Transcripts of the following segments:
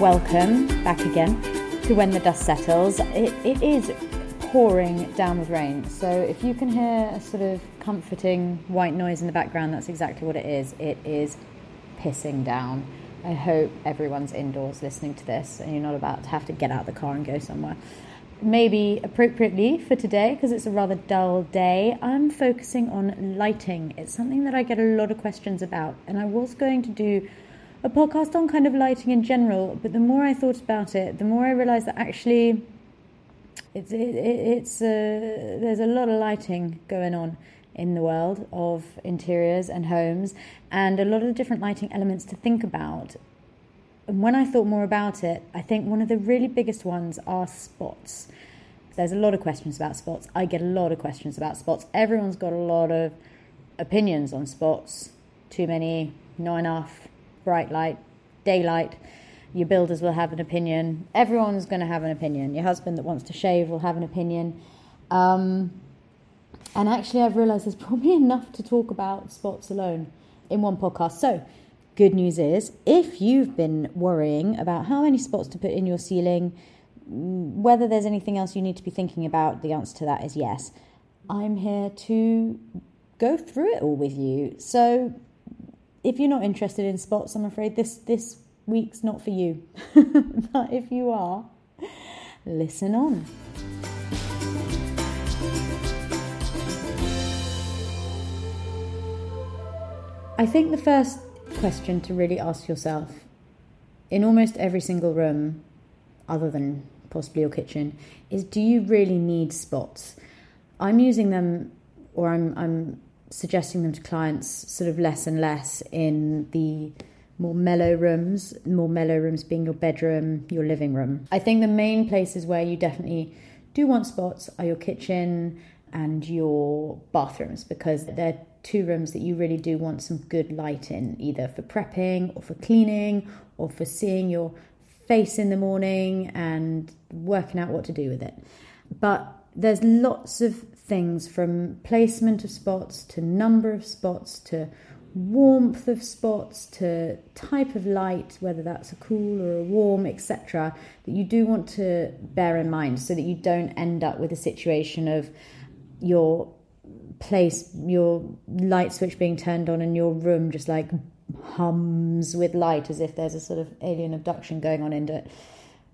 welcome back again to When the Dust Settles. It, it is pouring down with rain, so if you can hear a sort of comforting white noise in the background, that's exactly what it is. It is pissing down. I hope everyone's indoors listening to this and you're not about to have to get out of the car and go somewhere. Maybe appropriately for today, because it's a rather dull day, I'm focusing on lighting. It's something that I get a lot of questions about, and I was going to do a podcast on kind of lighting in general, but the more I thought about it, the more I realised that actually it's it, it's uh, there's a lot of lighting going on in the world of interiors and homes, and a lot of different lighting elements to think about. And when I thought more about it, I think one of the really biggest ones are spots. There's a lot of questions about spots. I get a lot of questions about spots. Everyone's got a lot of opinions on spots. Too many, not enough, bright light, daylight. Your builders will have an opinion. Everyone's going to have an opinion. Your husband that wants to shave will have an opinion. Um, and actually, I've realised there's probably enough to talk about spots alone in one podcast. So, good news is if you've been worrying about how many spots to put in your ceiling, whether there's anything else you need to be thinking about, the answer to that is yes. I'm here to go through it all with you. So, if you're not interested in spots, I'm afraid this this week's not for you. but if you are, listen on. I think the first question to really ask yourself in almost every single room, other than possibly your kitchen, is do you really need spots? I'm using them, or I'm, I'm suggesting them to clients sort of less and less in the more mellow rooms, more mellow rooms being your bedroom, your living room. I think the main places where you definitely do want spots are your kitchen and your bathrooms because they're two rooms that you really do want some good light in, either for prepping or for cleaning or for seeing your face in the morning and working out what to do with it. But there's lots of things from placement of spots to number of spots to warmth of spots to type of light, whether that's a cool or a warm, etc., that you do want to bear in mind so that you don't end up with a situation of your place your light switch being turned on and your room just like hums with light as if there's a sort of alien abduction going on in it,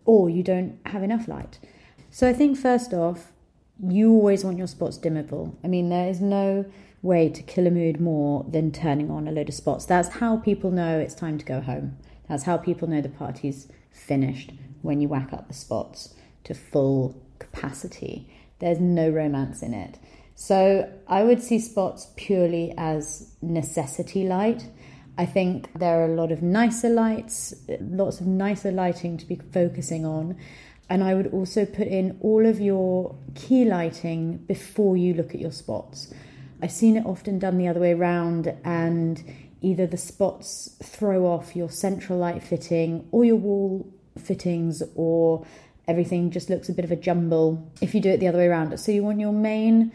or you don't have enough light. So I think first off, you always want your spots dimmable. I mean, there is no way to kill a mood more than turning on a load of spots. That's how people know it's time to go home. That's how people know the party's finished when you whack up the spots to full capacity. There's no romance in it. So I would see spots purely as necessity light. I think there are a lot of nicer lights, lots of nicer lighting to be focusing on. And I would also put in all of your key lighting before you look at your spots. I've seen it often done the other way around, and either the spots throw off your central light fitting or your wall fittings, or everything just looks a bit of a jumble if you do it the other way around. So you want your main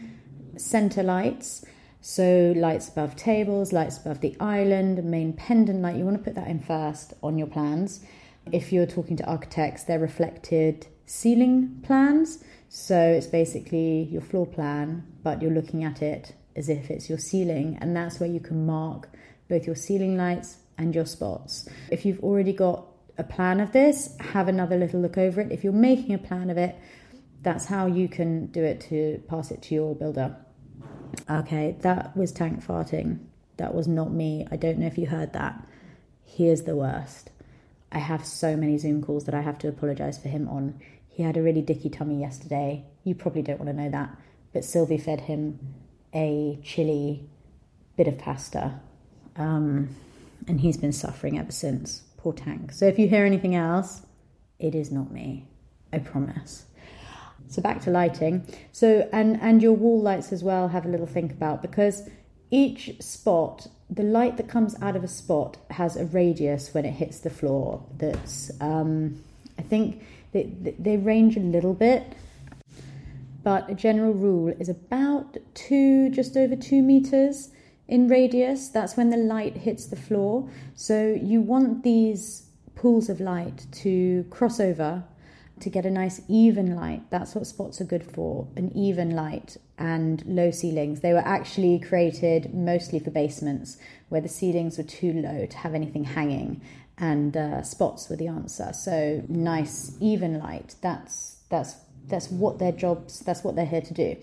center lights. So lights above tables, lights above the island, main pendant light, you want to put that in first on your plans. If you're talking to architects, they're reflected ceiling plans. So it's basically your floor plan, but you're looking at it as if it's your ceiling, and that's where you can mark both your ceiling lights and your spots. If you've already got a plan of this, have another little look over it. If you're making a plan of it, that's how you can do it to pass it to your builder. Okay, that was tank farting. That was not me. I don't know if you heard that. Here's the worst. I have so many Zoom calls that I have to apologize for him on. He had a really dicky tummy yesterday. You probably don't want to know that, but Sylvie fed him a chili bit of pasta. Um, and he's been suffering ever since. Poor Tank. So if you hear anything else, it is not me. I promise. So back to lighting. So and and your wall lights as well have a little think about because each spot, the light that comes out of a spot has a radius when it hits the floor. That's um, I think they they range a little bit, but a general rule is about two, just over two meters in radius. That's when the light hits the floor. So you want these pools of light to cross over to get a nice even light. That's what spots are good for an even light and low ceilings. They were actually created mostly for basements where the ceilings were too low to have anything hanging, and uh, spots were the answer. So nice even light. That's that's that's what their jobs. That's what they're here to do.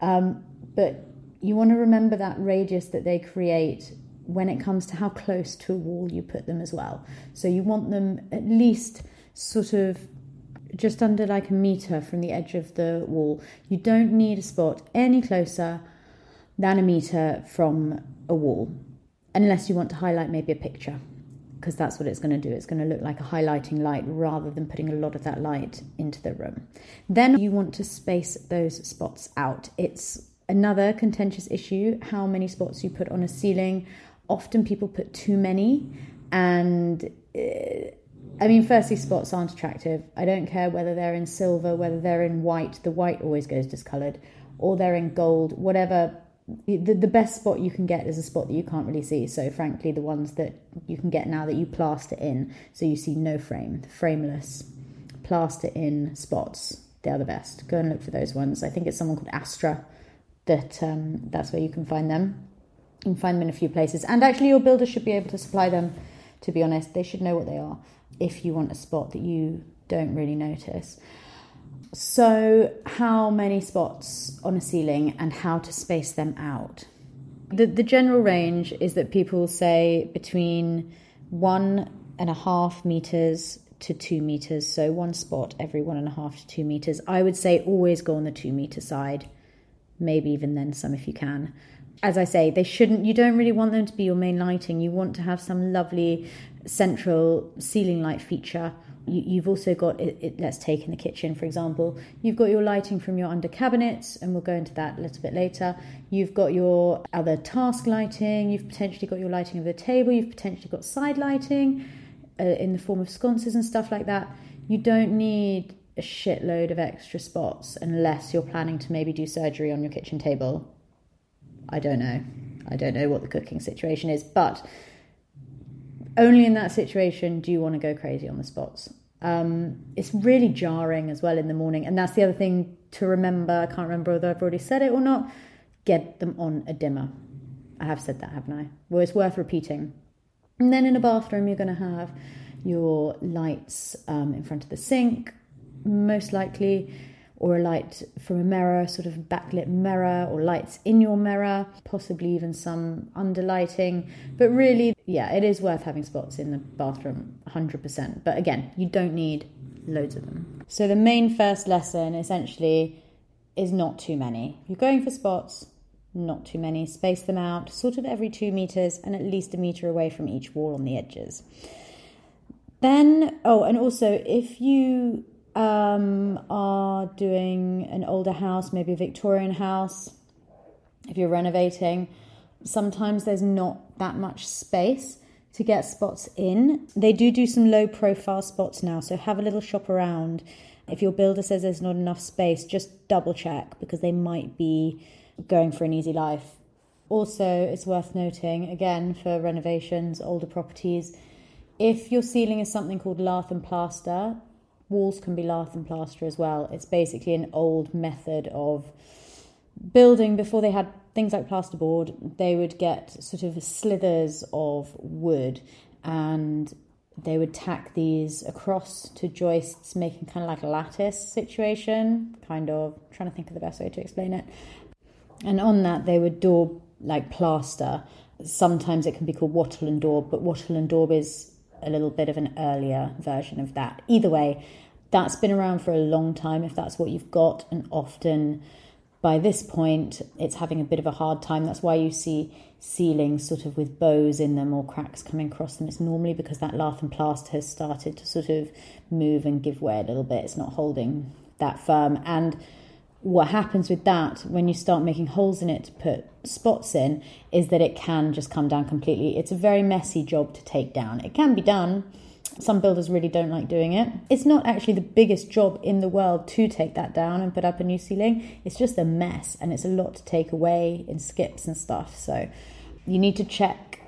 Um, but you want to remember that radius that they create when it comes to how close to a wall you put them as well. So you want them at least sort of just under like a meter from the edge of the wall. You don't need a spot any closer than a meter from a wall, unless you want to highlight maybe a picture, because that's what it's going to do. It's going to look like a highlighting light rather than putting a lot of that light into the room. Then you want to space those spots out. It's another contentious issue how many spots you put on a ceiling. Often people put too many, and uh, I mean, firstly, spots aren't attractive. I don't care whether they're in silver, whether they're in white. The white always goes discoloured, or they're in gold. Whatever. The, the best spot you can get is a spot that you can't really see. So, frankly, the ones that you can get now that you plaster in, so you see no frame, frameless, plaster in spots. They are the best. Go and look for those ones. I think it's someone called Astro that um, that's where you can find them. You can find them in a few places, and actually, your builder should be able to supply them. To be honest, they should know what they are if you want a spot that you don't really notice. So, how many spots on a ceiling and how to space them out? The, the general range is that people say between one and a half meters to two meters. So, one spot every one and a half to two meters. I would say always go on the two meter side, maybe even then some if you can as I say, they shouldn't, you don't really want them to be your main lighting. You want to have some lovely central ceiling light feature. You, have also got it, it, let's take in the kitchen, for example, you've got your lighting from your under cabinets, and we'll go into that a little bit later. You've got your other task lighting, you've potentially got your lighting of the table, you've potentially got side lighting uh, in the form of sconces and stuff like that. You don't need a shitload of extra spots unless you're planning to maybe do surgery on your kitchen table I don't know. I don't know what the cooking situation is, but only in that situation do you want to go crazy on the spots. Um, it's really jarring as well in the morning, and that's the other thing to remember. I can't remember whether I've already said it or not. Get them on a dimmer. I have said that, haven't I? Well, it's worth repeating. And then in a bathroom, you're going to have your lights um, in front of the sink, most likely or a light from a mirror, sort of backlit mirror, or lights in your mirror, possibly even some underlighting. But really, yeah, it is worth having spots in the bathroom, 100%. But again, you don't need loads of them. So the main first lesson essentially is not too many. You're going for spots, not too many. Space them out, sort of every two meters, and at least a meter away from each wall on the edges. Then, oh, and also if you um, are doing an older house, maybe a Victorian house, if you're renovating, sometimes there's not that much space to get spots in. They do do some low profile spots now, so have a little shop around. If your builder says there's not enough space, just double check because they might be going for an easy life. Also, it's worth noting again for renovations, older properties, if your ceiling is something called lath and plaster, walls can be lath and plaster as well. It's basically an old method of building before they had things like plasterboard. They would get sort of slithers of wood and they would tack these across to joists, making kind of like a lattice situation. Kind of trying to think of the best way to explain it. And on that, they would daub like plaster. Sometimes it can be called wattle and daub, but wattle and daub is a little bit of an earlier version of that. Either way, that's been around for a long time if that's what you've got, and often by this point it's having a bit of a hard time. That's why you see ceilings sort of with bows in them or cracks coming across them. It's normally because that lath and plaster has started to sort of move and give way a little bit. It's not holding that firm. And what happens with that when you start making holes in it to put spots in is that it can just come down completely. It's a very messy job to take down. It can be done. Some builders really don't like doing it. It's not actually the biggest job in the world to take that down and put up a new ceiling. It's just a mess and it's a lot to take away in skips and stuff. So you need to check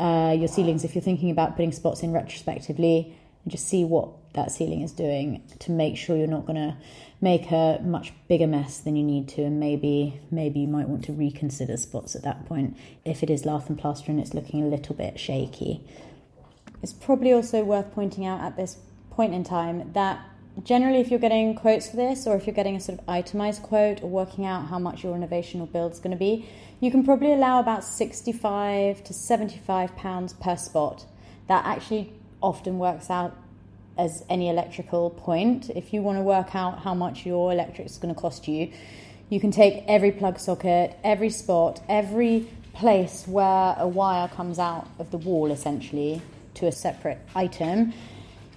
uh, your ceilings if you're thinking about putting spots in retrospectively and just see what that ceiling is doing to make sure you're not going to make a much bigger mess than you need to and maybe maybe you might want to reconsider spots at that point. If it is lath and plaster and it's looking a little bit shaky. It's probably also worth pointing out at this point in time that generally if you're getting quotes for this or if you're getting a sort of itemized quote or working out how much your renovation or build is going to be you can probably allow about 65 to 75 pounds per spot. That actually often works out as any electrical point if you want to work out how much your electric is going to cost you you can take every plug socket every spot every place where a wire comes out of the wall essentially to a separate item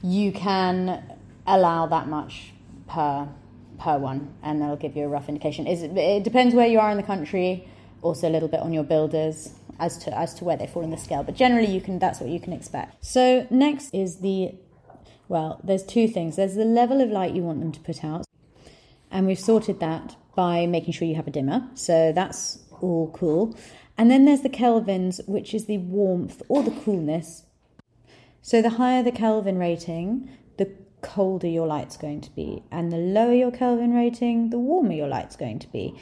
you can allow that much per per one, and that'll give you a rough indication. Is it depends where you are in the country, also a little bit on your builders as to as to where they fall in the scale. But generally, you can that's what you can expect. So next is the well, there's two things. There's the level of light you want them to put out, and we've sorted that by making sure you have a dimmer. So that's all cool. And then there's the kelvins, which is the warmth or the coolness. So the higher the Kelvin rating, the colder your light's going to be. And the lower your Kelvin rating, the warmer your light's going to be.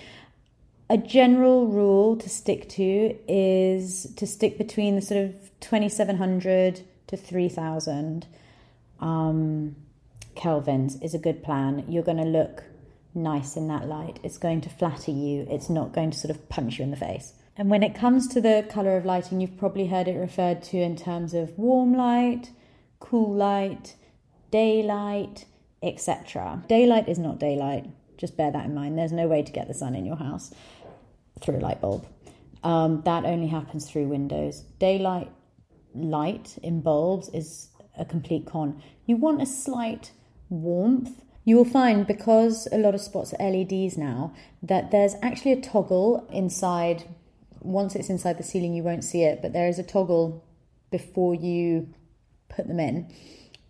A general rule to stick to is to stick between the sort of 2700 to 3000 um, kelvins is a good plan. You're going to look nice in that light. It's going to flatter you, it's not going to sort of punch you in the face. And when it comes to the colour of lighting, you've probably heard it referred to in terms of warm light, cool light, daylight, etc. Daylight is not daylight. Just bear that in mind. There's no way to get the sun in your house through a light bulb. Um, that only happens through windows. Daylight light in bulbs is a complete con. You want a slight warmth. You will find because a lot of spots are LEDs now that there's actually a toggle inside. Once it's inside the ceiling, you won't see it, but there is a toggle before you put them in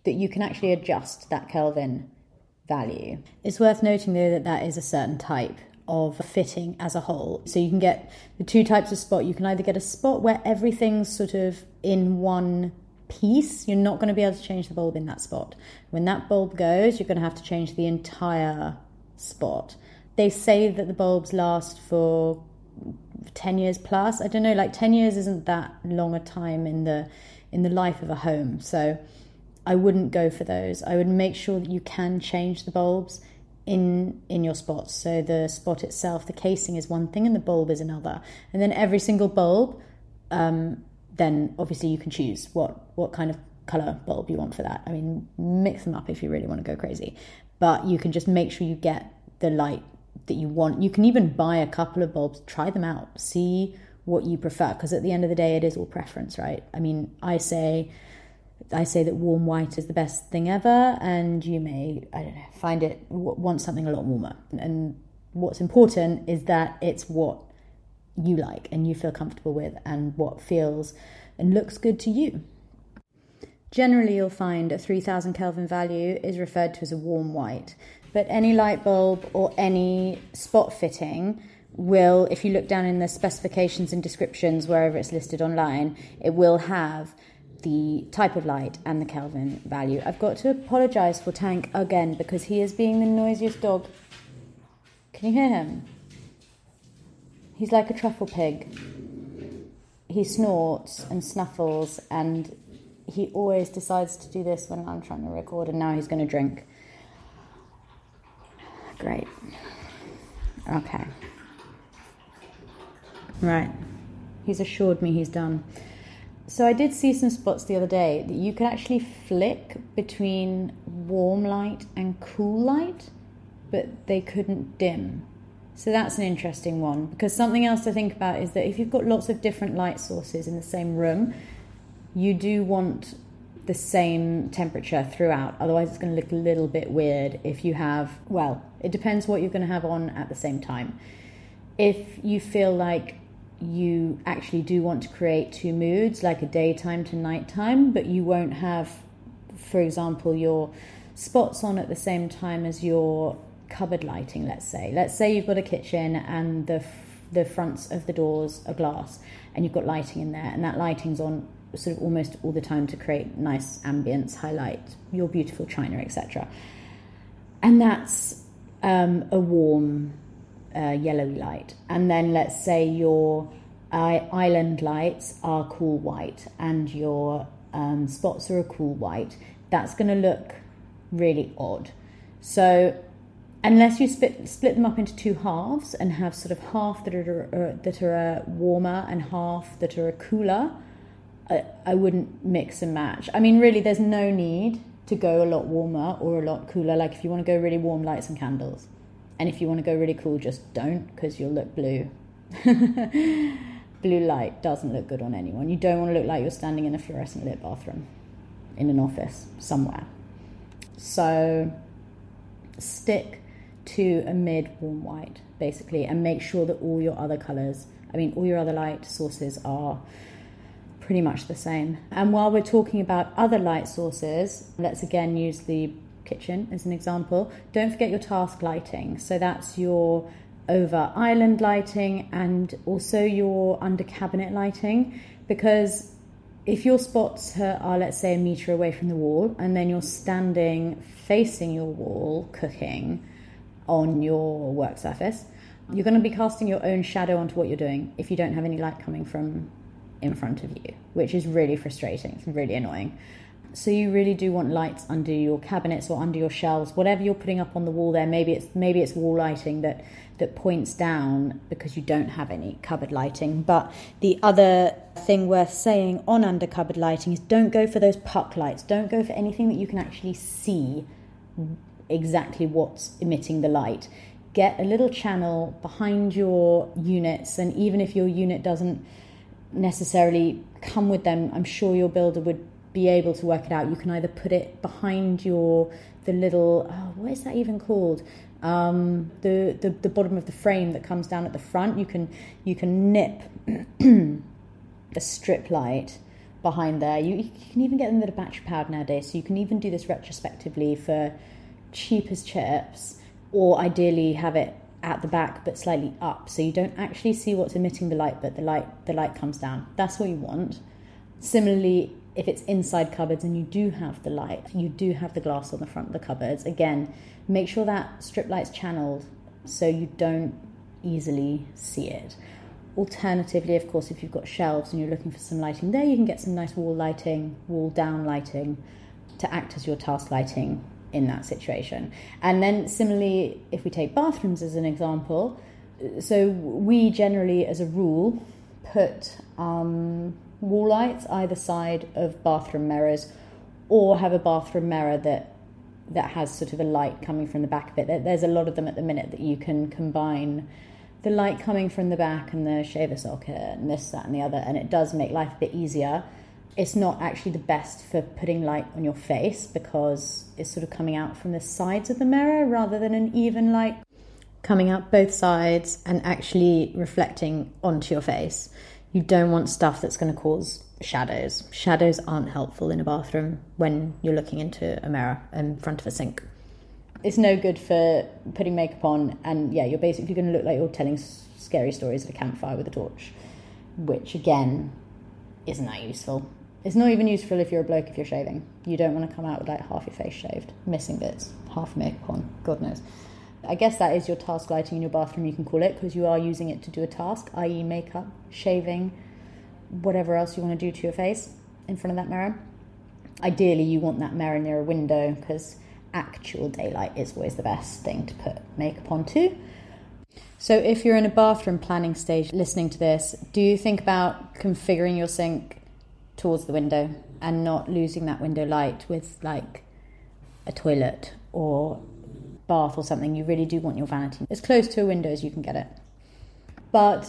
that you can actually adjust that Kelvin value. It's worth noting though that that is a certain type of fitting as a whole. So you can get the two types of spot. You can either get a spot where everything's sort of in one piece. You're not going to be able to change the bulb in that spot. When that bulb goes, you're going to have to change the entire spot. They say that the bulbs last for 10 years plus. I don't know, like 10 years isn't that long a time in the in the life of a home. So I wouldn't go for those. I would make sure that you can change the bulbs in in your spots. So the spot itself, the casing is one thing, and the bulb is another. And then every single bulb, um, then obviously you can choose what what kind of color bulb you want for that. I mean, mix them up if you really want to go crazy, but you can just make sure you get the light that you want. You can even buy a couple of bulbs, try them out, see what you prefer, because at the end of the day, it is all preference, right? I mean, I say I say that warm white is the best thing ever, and you may, I don't know, find it, want something a lot warmer. And what's important is that it's what you like and you feel comfortable with, and what feels and looks good to you. Generally, you'll find a 3000 Kelvin value is referred to as a warm white, but any light bulb or any spot fitting will, if you look down in the specifications and descriptions wherever it's listed online, it will have the type of light and the Kelvin value. I've got to apologise for Tank again because he is being the noisiest dog. Can you hear him? He's like a truffle pig. He snorts and snuffles, and he always decides to do this when I'm trying to record, and now he's going to drink. Great. Okay. Right. He's assured me he's done. So I did see some spots the other day that you could actually flick between warm light and cool light, but they couldn't dim. So that's an interesting one because something else to think about is that if you've got lots of different light sources in the same room, you do want the same temperature throughout. Otherwise, it's going to look a little bit weird if you have, well, it depends what you're going to have on at the same time. If you feel like you actually do want to create two moods, like a daytime to nighttime, but you won't have, for example, your spots on at the same time as your cupboard lighting. Let's say, let's say you've got a kitchen and the the fronts of the doors are glass, and you've got lighting in there, and that lighting's on sort of almost all the time to create nice ambience, highlight your beautiful china, etc. And that's um, a warm uh, yellowy light. And then let's say your uh, island lights are cool white and your um, spots are a cool white. That's going to look really odd. So unless you split split them up into two halves and have sort of half that are uh, that are uh, warmer and half that are cooler, I, I wouldn't mix and match. I mean, really, there's no need to go a lot warmer or a lot cooler. Like if you want to go really warm, light some candles, and if you want to go really cool, just don't because you'll look blue. blue light doesn't look good on anyone. You don't want to look like you're standing in a fluorescent lit bathroom in an office somewhere. So stick to a mid warm white basically and make sure that all your other colors, I mean, all your other light sources are pretty much the same. And while we're talking about other light sources, let's again use the kitchen as an example. Don't forget your task lighting. So that's your over island lighting and also your under cabinet lighting because if your spots are, let's say, a meter away from the wall and then you're standing facing your wall cooking on your work surface, you're going to be casting your own shadow onto what you're doing if you don't have any light coming from in front of you, which is really frustrating. It's really annoying. So you really do want lights under your cabinets or under your shelves, whatever you're putting up on the wall there. Maybe it's maybe it's wall lighting that that points down because you don't have any cupboard lighting. But the other thing worth saying on under cupboard lighting is don't go for those puck lights. Don't go for anything that you can actually see exactly what's emitting the light. Get a little channel behind your units, and even if your unit doesn't necessarily come with them, I'm sure your builder would be able to work it out. You can either put it behind your the little oh, what is that even called? Um, the, the the bottom of the frame that comes down at the front. You can you can nip the strip light behind there. You, you, can even get them that are battery powered nowadays, so you can even do this retrospectively for cheap as chips, or ideally have it at the back but slightly up, so you don't actually see what's emitting the light, but the light the light comes down. That's what you want. Similarly, if it's inside cupboards and you do have the light, you do have the glass on the front of the cupboards, again, make sure that strip light's channeled so you don't easily see it. Alternatively, of course, if you've got shelves and you're looking for some lighting there, you can get some nice wall lighting, wall down lighting to act as your task lighting in that situation. And then, similarly, if we take bathrooms as an example, so we generally, as a rule, put um, wall lights either side of bathroom mirrors or have a bathroom mirror that that has sort of a light coming from the back of it. There's a lot of them at the minute that you can combine the light coming from the back and the shaver socket and this, that, and the other, and it does make life a bit easier. It's not actually the best for putting light on your face because it's sort of coming out from the sides of the mirror rather than an even light coming out both sides and actually reflecting onto your face. You don't want stuff that's going to cause shadows. Shadows aren't helpful in a bathroom when you're looking into a mirror in front of a sink. It's no good for putting makeup on, and yeah, you're basically going to look like you're telling scary stories at a campfire with a torch, which again isn't that useful. It's not even useful if you're a bloke if you're shaving. You don't want to come out with like half your face shaved, missing bits, half makeup on, God knows. I guess that is your task lighting in your bathroom, you can call it, because you are using it to do a task, i.e., makeup, shaving, whatever else you want to do to your face in front of that mirror. Ideally, you want that mirror near a window because actual daylight is always the best thing to put makeup on too. So, if you're in a bathroom planning stage listening to this, do you think about configuring your sink towards the window and not losing that window light with like a toilet or bath or something, you really do want your vanity as close to a window as you can get it. But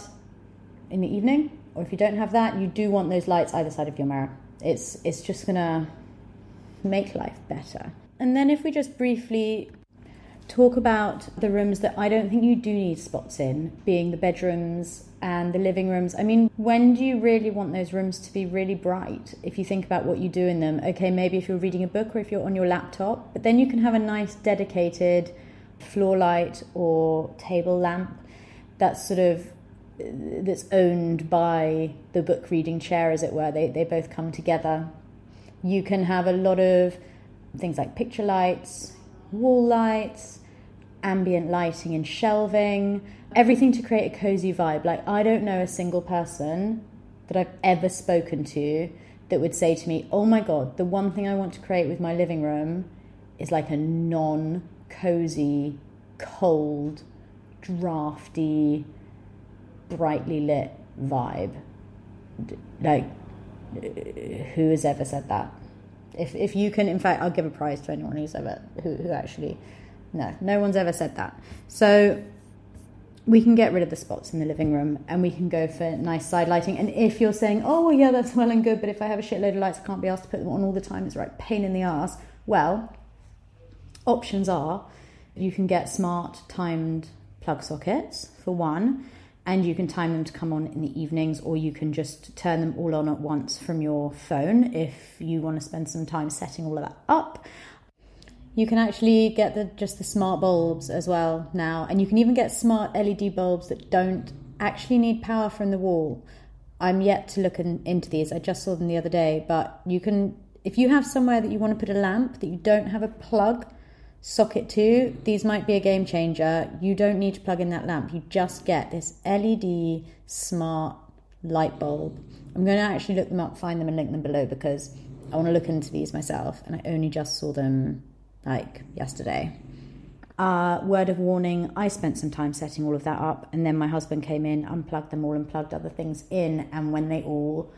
in the evening, or if you don't have that, you do want those lights either side of your mirror. It's it's just gonna make life better. And then if we just briefly talk about the rooms that I don't think you do need spots in, being the bedrooms and the living rooms. I mean, when do you really want those rooms to be really bright? If you think about what you do in them, okay, maybe if you're reading a book or if you're on your laptop, but then you can have a nice dedicated floor light or table lamp that's sort of that's owned by the book reading chair, as it were. They, they both come together. You can have a lot of things like picture lights, wall lights, ambient lighting and shelving, everything to create a cozy vibe. Like, I don't know a single person that I've ever spoken to that would say to me, Oh my God, the one thing I want to create with my living room is like a non cozy, cold, drafty, brightly lit vibe. Like, who has ever said that? If, if you can, in fact, I'll give a prize to anyone who's ever, who, who actually, no, no one's ever said that. So we can get rid of the spots in the living room and we can go for nice side lighting. And if you're saying, oh, well, yeah, that's well and good, but if I have a shitload of lights, I can't be asked to put them on all the time, it's right pain in the ass. Well, options are you can get smart timed plug sockets for one, and you can time them to come on in the evenings, or you can just turn them all on at once from your phone if you want to spend some time setting all of that up. You can actually get the just the smart bulbs as well now, and you can even get smart LED bulbs that don't actually need power from the wall. I'm yet to look in, into these. I just saw them the other day, but you can if you have somewhere that you want to put a lamp that you don't have a plug socket 2, these might be a game changer. You don't need to plug in that lamp. You just get this LED smart light bulb. I'm going to actually look them up, find them, and link them below because I want to look into these myself, and I only just saw them like yesterday. Uh, word of warning, I spent some time setting all of that up, and then my husband came in, unplugged them all, and plugged other things in. And when they all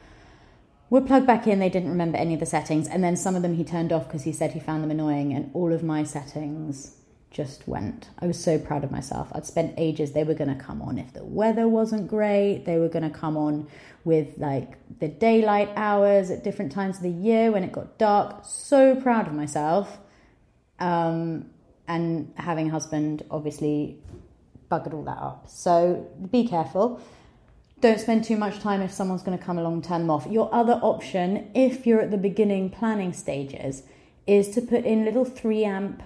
were plugged back in, they didn't remember any of the settings. And then some of them he turned off because he said he found them annoying, and all of my settings just went. I was so proud of myself. I'd spent ages, they were going to come on if the weather wasn't great, they were going to come on with like the daylight hours at different times of the year when it got dark. So proud of myself um, and having a husband obviously buggered all that up. So be careful. Don't spend too much time if someone's going to come along turn them off. Your other option, if you're at the beginning planning stages, is to put in little 3 amp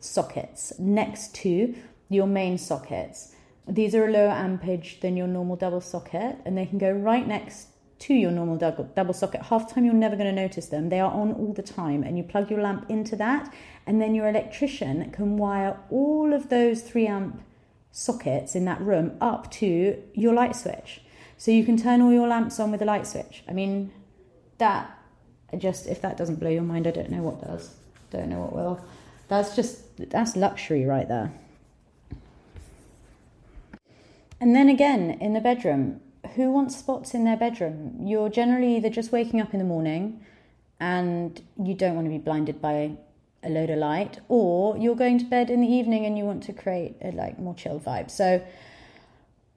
sockets next to your main sockets. These are a lower ampage than your normal double socket and they can go right next to your normal double double socket. Half time you're never going to notice them. They are on all the time and you plug your lamp into that and then your electrician can wire all of those 3 amp sockets in that room up to your light switch. So you can turn all your lamps on with a light switch. I mean, that just if that doesn't blow your mind, I don't know what does. Don't know what will. That's just that's luxury right there. And then again, in the bedroom, who wants spots in their bedroom? You're generally either just waking up in the morning and you don't want to be blinded by a load of light, or you're going to bed in the evening and you want to create a like more chill vibe. So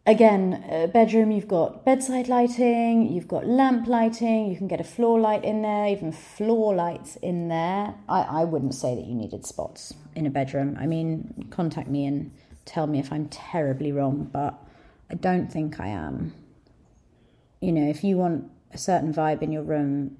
again, a bedroom, you've got bedside lighting, you've got lamp lighting, you can get a floor light in there, even floor lights in there. I, I wouldn't say that you needed spots in a bedroom. I mean, contact me and tell me if I'm terribly wrong, but I don't think I am you know, if you want a certain vibe in your room,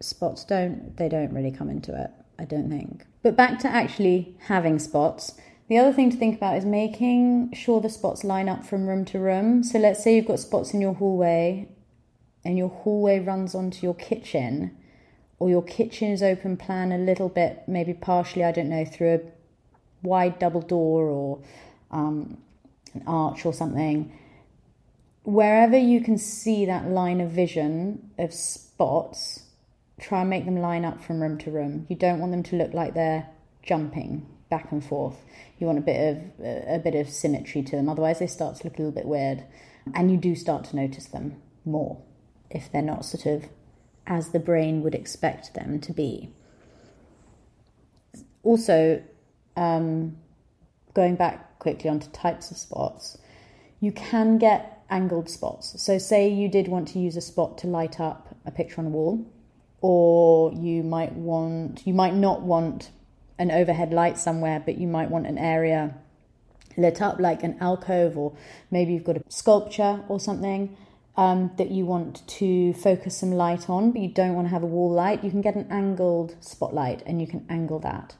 spots don't, they don't really come into it, I don't think. But back to actually having spots. The other thing to think about is making sure the spots line up from room to room. So let's say you've got spots in your hallway and your hallway runs onto your kitchen, or your kitchen is open plan a little bit, maybe partially, I don't know, through a wide double door or um, an arch or something wherever you can see that line of vision of spots, try and make them line up from room to room. You don't want them to look like they're jumping back and forth. You want a bit of a bit of symmetry to them. Otherwise, they start to look a little bit weird, and you do start to notice them more if they're not sort of as the brain would expect them to be. Also, um, going back quickly onto types of spots, you can get angled spots. So, say you did want to use a spot to light up a picture on a wall, or you might want, you might not want an overhead light somewhere, but you might want an area lit up like an alcove, or maybe you've got a sculpture or something. Um, that you want to focus some light on, but you don't want to have a wall light, you can get an angled spotlight and you can angle that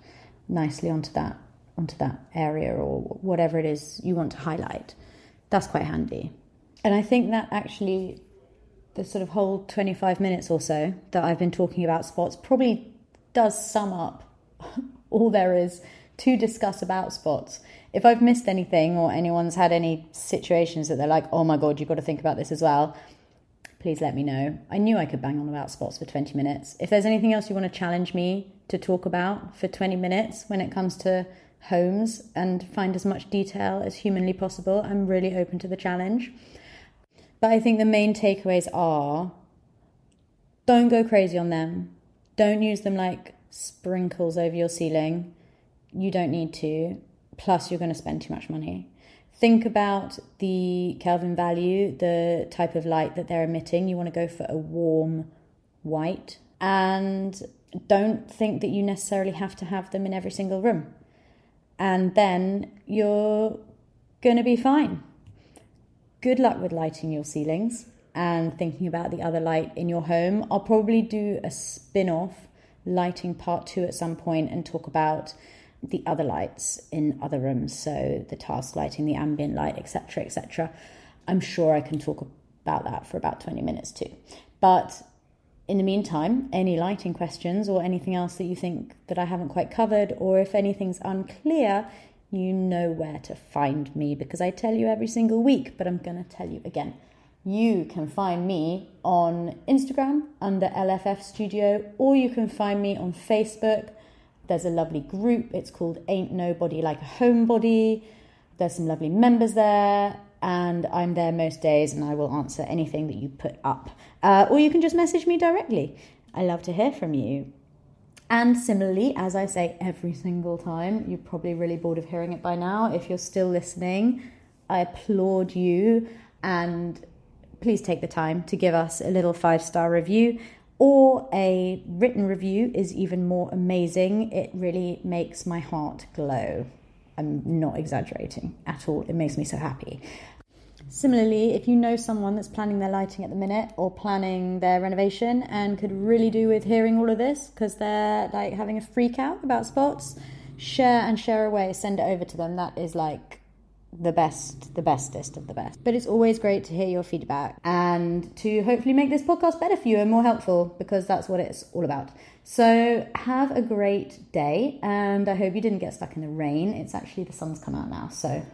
nicely onto that onto that area or whatever it is you want to highlight. That's quite handy. And I think that actually, the sort of whole 25 minutes or so that I've been talking about spots probably does sum up all there is to discuss about spots. If I've missed anything or anyone's had any situations that they're like, oh my God, you've got to think about this as well, please let me know. I knew I could bang on about spots for 20 minutes. If there's anything else you want to challenge me to talk about for 20 minutes when it comes to homes and find as much detail as humanly possible, I'm really open to the challenge. But I think the main takeaways are don't go crazy on them. Don't use them like sprinkles over your ceiling. You don't need to. Plus, you're going to spend too much money. Think about the Kelvin value, the type of light that they're emitting. You want to go for a warm white. And don't think that you necessarily have to have them in every single room. And then you're going to be fine. Good luck with lighting your ceilings and thinking about the other light in your home. I'll probably do a spin off lighting part two at some point and talk about the other lights in other rooms, so the task lighting, the ambient light, etc., etc. I'm sure I can talk about that for about 20 minutes too. But in the meantime, any lighting questions or anything else that you think that I haven't quite covered, or if anything's unclear, you know where to find me because I tell you every single week, but I'm going to tell you again. You can find me on Instagram under LFF Studio, or you can find me on Facebook there's a lovely group. It's called Ain't Nobody Like a Homebody. There's some lovely members there, and I'm there most days, and I will answer anything that you put up. Uh, or you can just message me directly. I love to hear from you. And similarly, as I say every single time, you're probably really bored of hearing it by now. If you're still listening, I applaud you and please take the time to give us a little five star review or a written review is even more amazing. It really makes my heart glow. I'm not exaggerating at all. It makes me so happy. Similarly, if you know someone that's planning their lighting at the minute or planning their renovation and could really do with hearing all of this because they're like having a freak out about spots, share and share away, send it over to them. That is like the best, the bestest of the best. But it's always great to hear your feedback and to hopefully make this podcast better for you and more helpful because that's what it's all about. So have a great day and I hope you didn't get stuck in the rain. It's actually the sun's come out now, so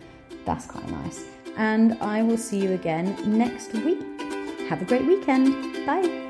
that's quite nice. And I will see you again next week. Have a great weekend. Bye.